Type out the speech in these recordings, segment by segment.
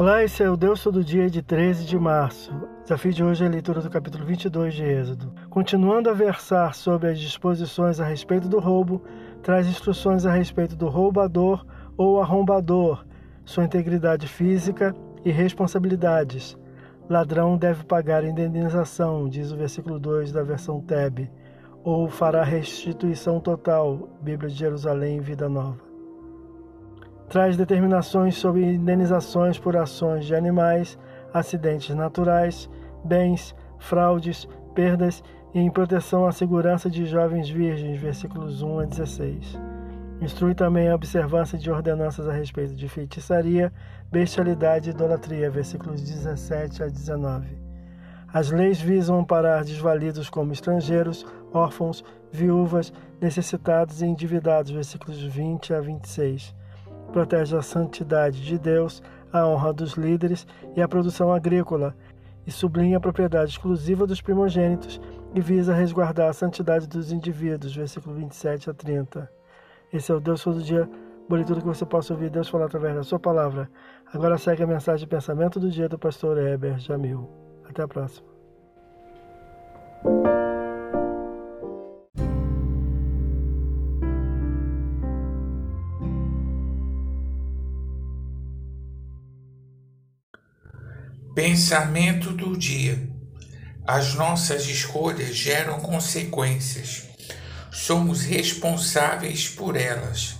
Olá, esse é o Deus Todo Dia de 13 de março. O desafio de hoje é a leitura do capítulo 22 de Êxodo. Continuando a versar sobre as disposições a respeito do roubo, traz instruções a respeito do roubador ou arrombador, sua integridade física e responsabilidades. Ladrão deve pagar indenização, diz o versículo 2 da versão Teb, ou fará restituição total, Bíblia de Jerusalém, Vida Nova traz determinações sobre indenizações por ações de animais, acidentes naturais, bens, fraudes, perdas e em proteção à segurança de jovens virgens, versículos 1 a 16. Instrui também a observância de ordenanças a respeito de feitiçaria, bestialidade e idolatria, versículos 17 a 19. As leis visam amparar desvalidos como estrangeiros, órfãos, viúvas, necessitados e endividados, versículos 20 a 26 protege a santidade de Deus, a honra dos líderes e a produção agrícola, e sublinha a propriedade exclusiva dos primogênitos e visa resguardar a santidade dos indivíduos, versículo 27 a 30. Esse é o Deus todo dia, boa que você possa ouvir Deus falar através da sua palavra. Agora segue a mensagem de pensamento do dia do pastor Heber Jamil. Até a próxima. Pensamento do dia. As nossas escolhas geram consequências. Somos responsáveis por elas.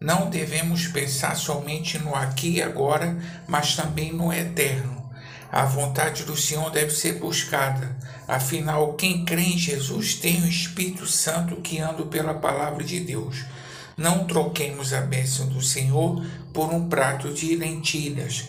Não devemos pensar somente no aqui e agora, mas também no eterno. A vontade do Senhor deve ser buscada. Afinal, quem crê em Jesus tem o Espírito Santo guiando pela palavra de Deus. Não troquemos a bênção do Senhor por um prato de lentilhas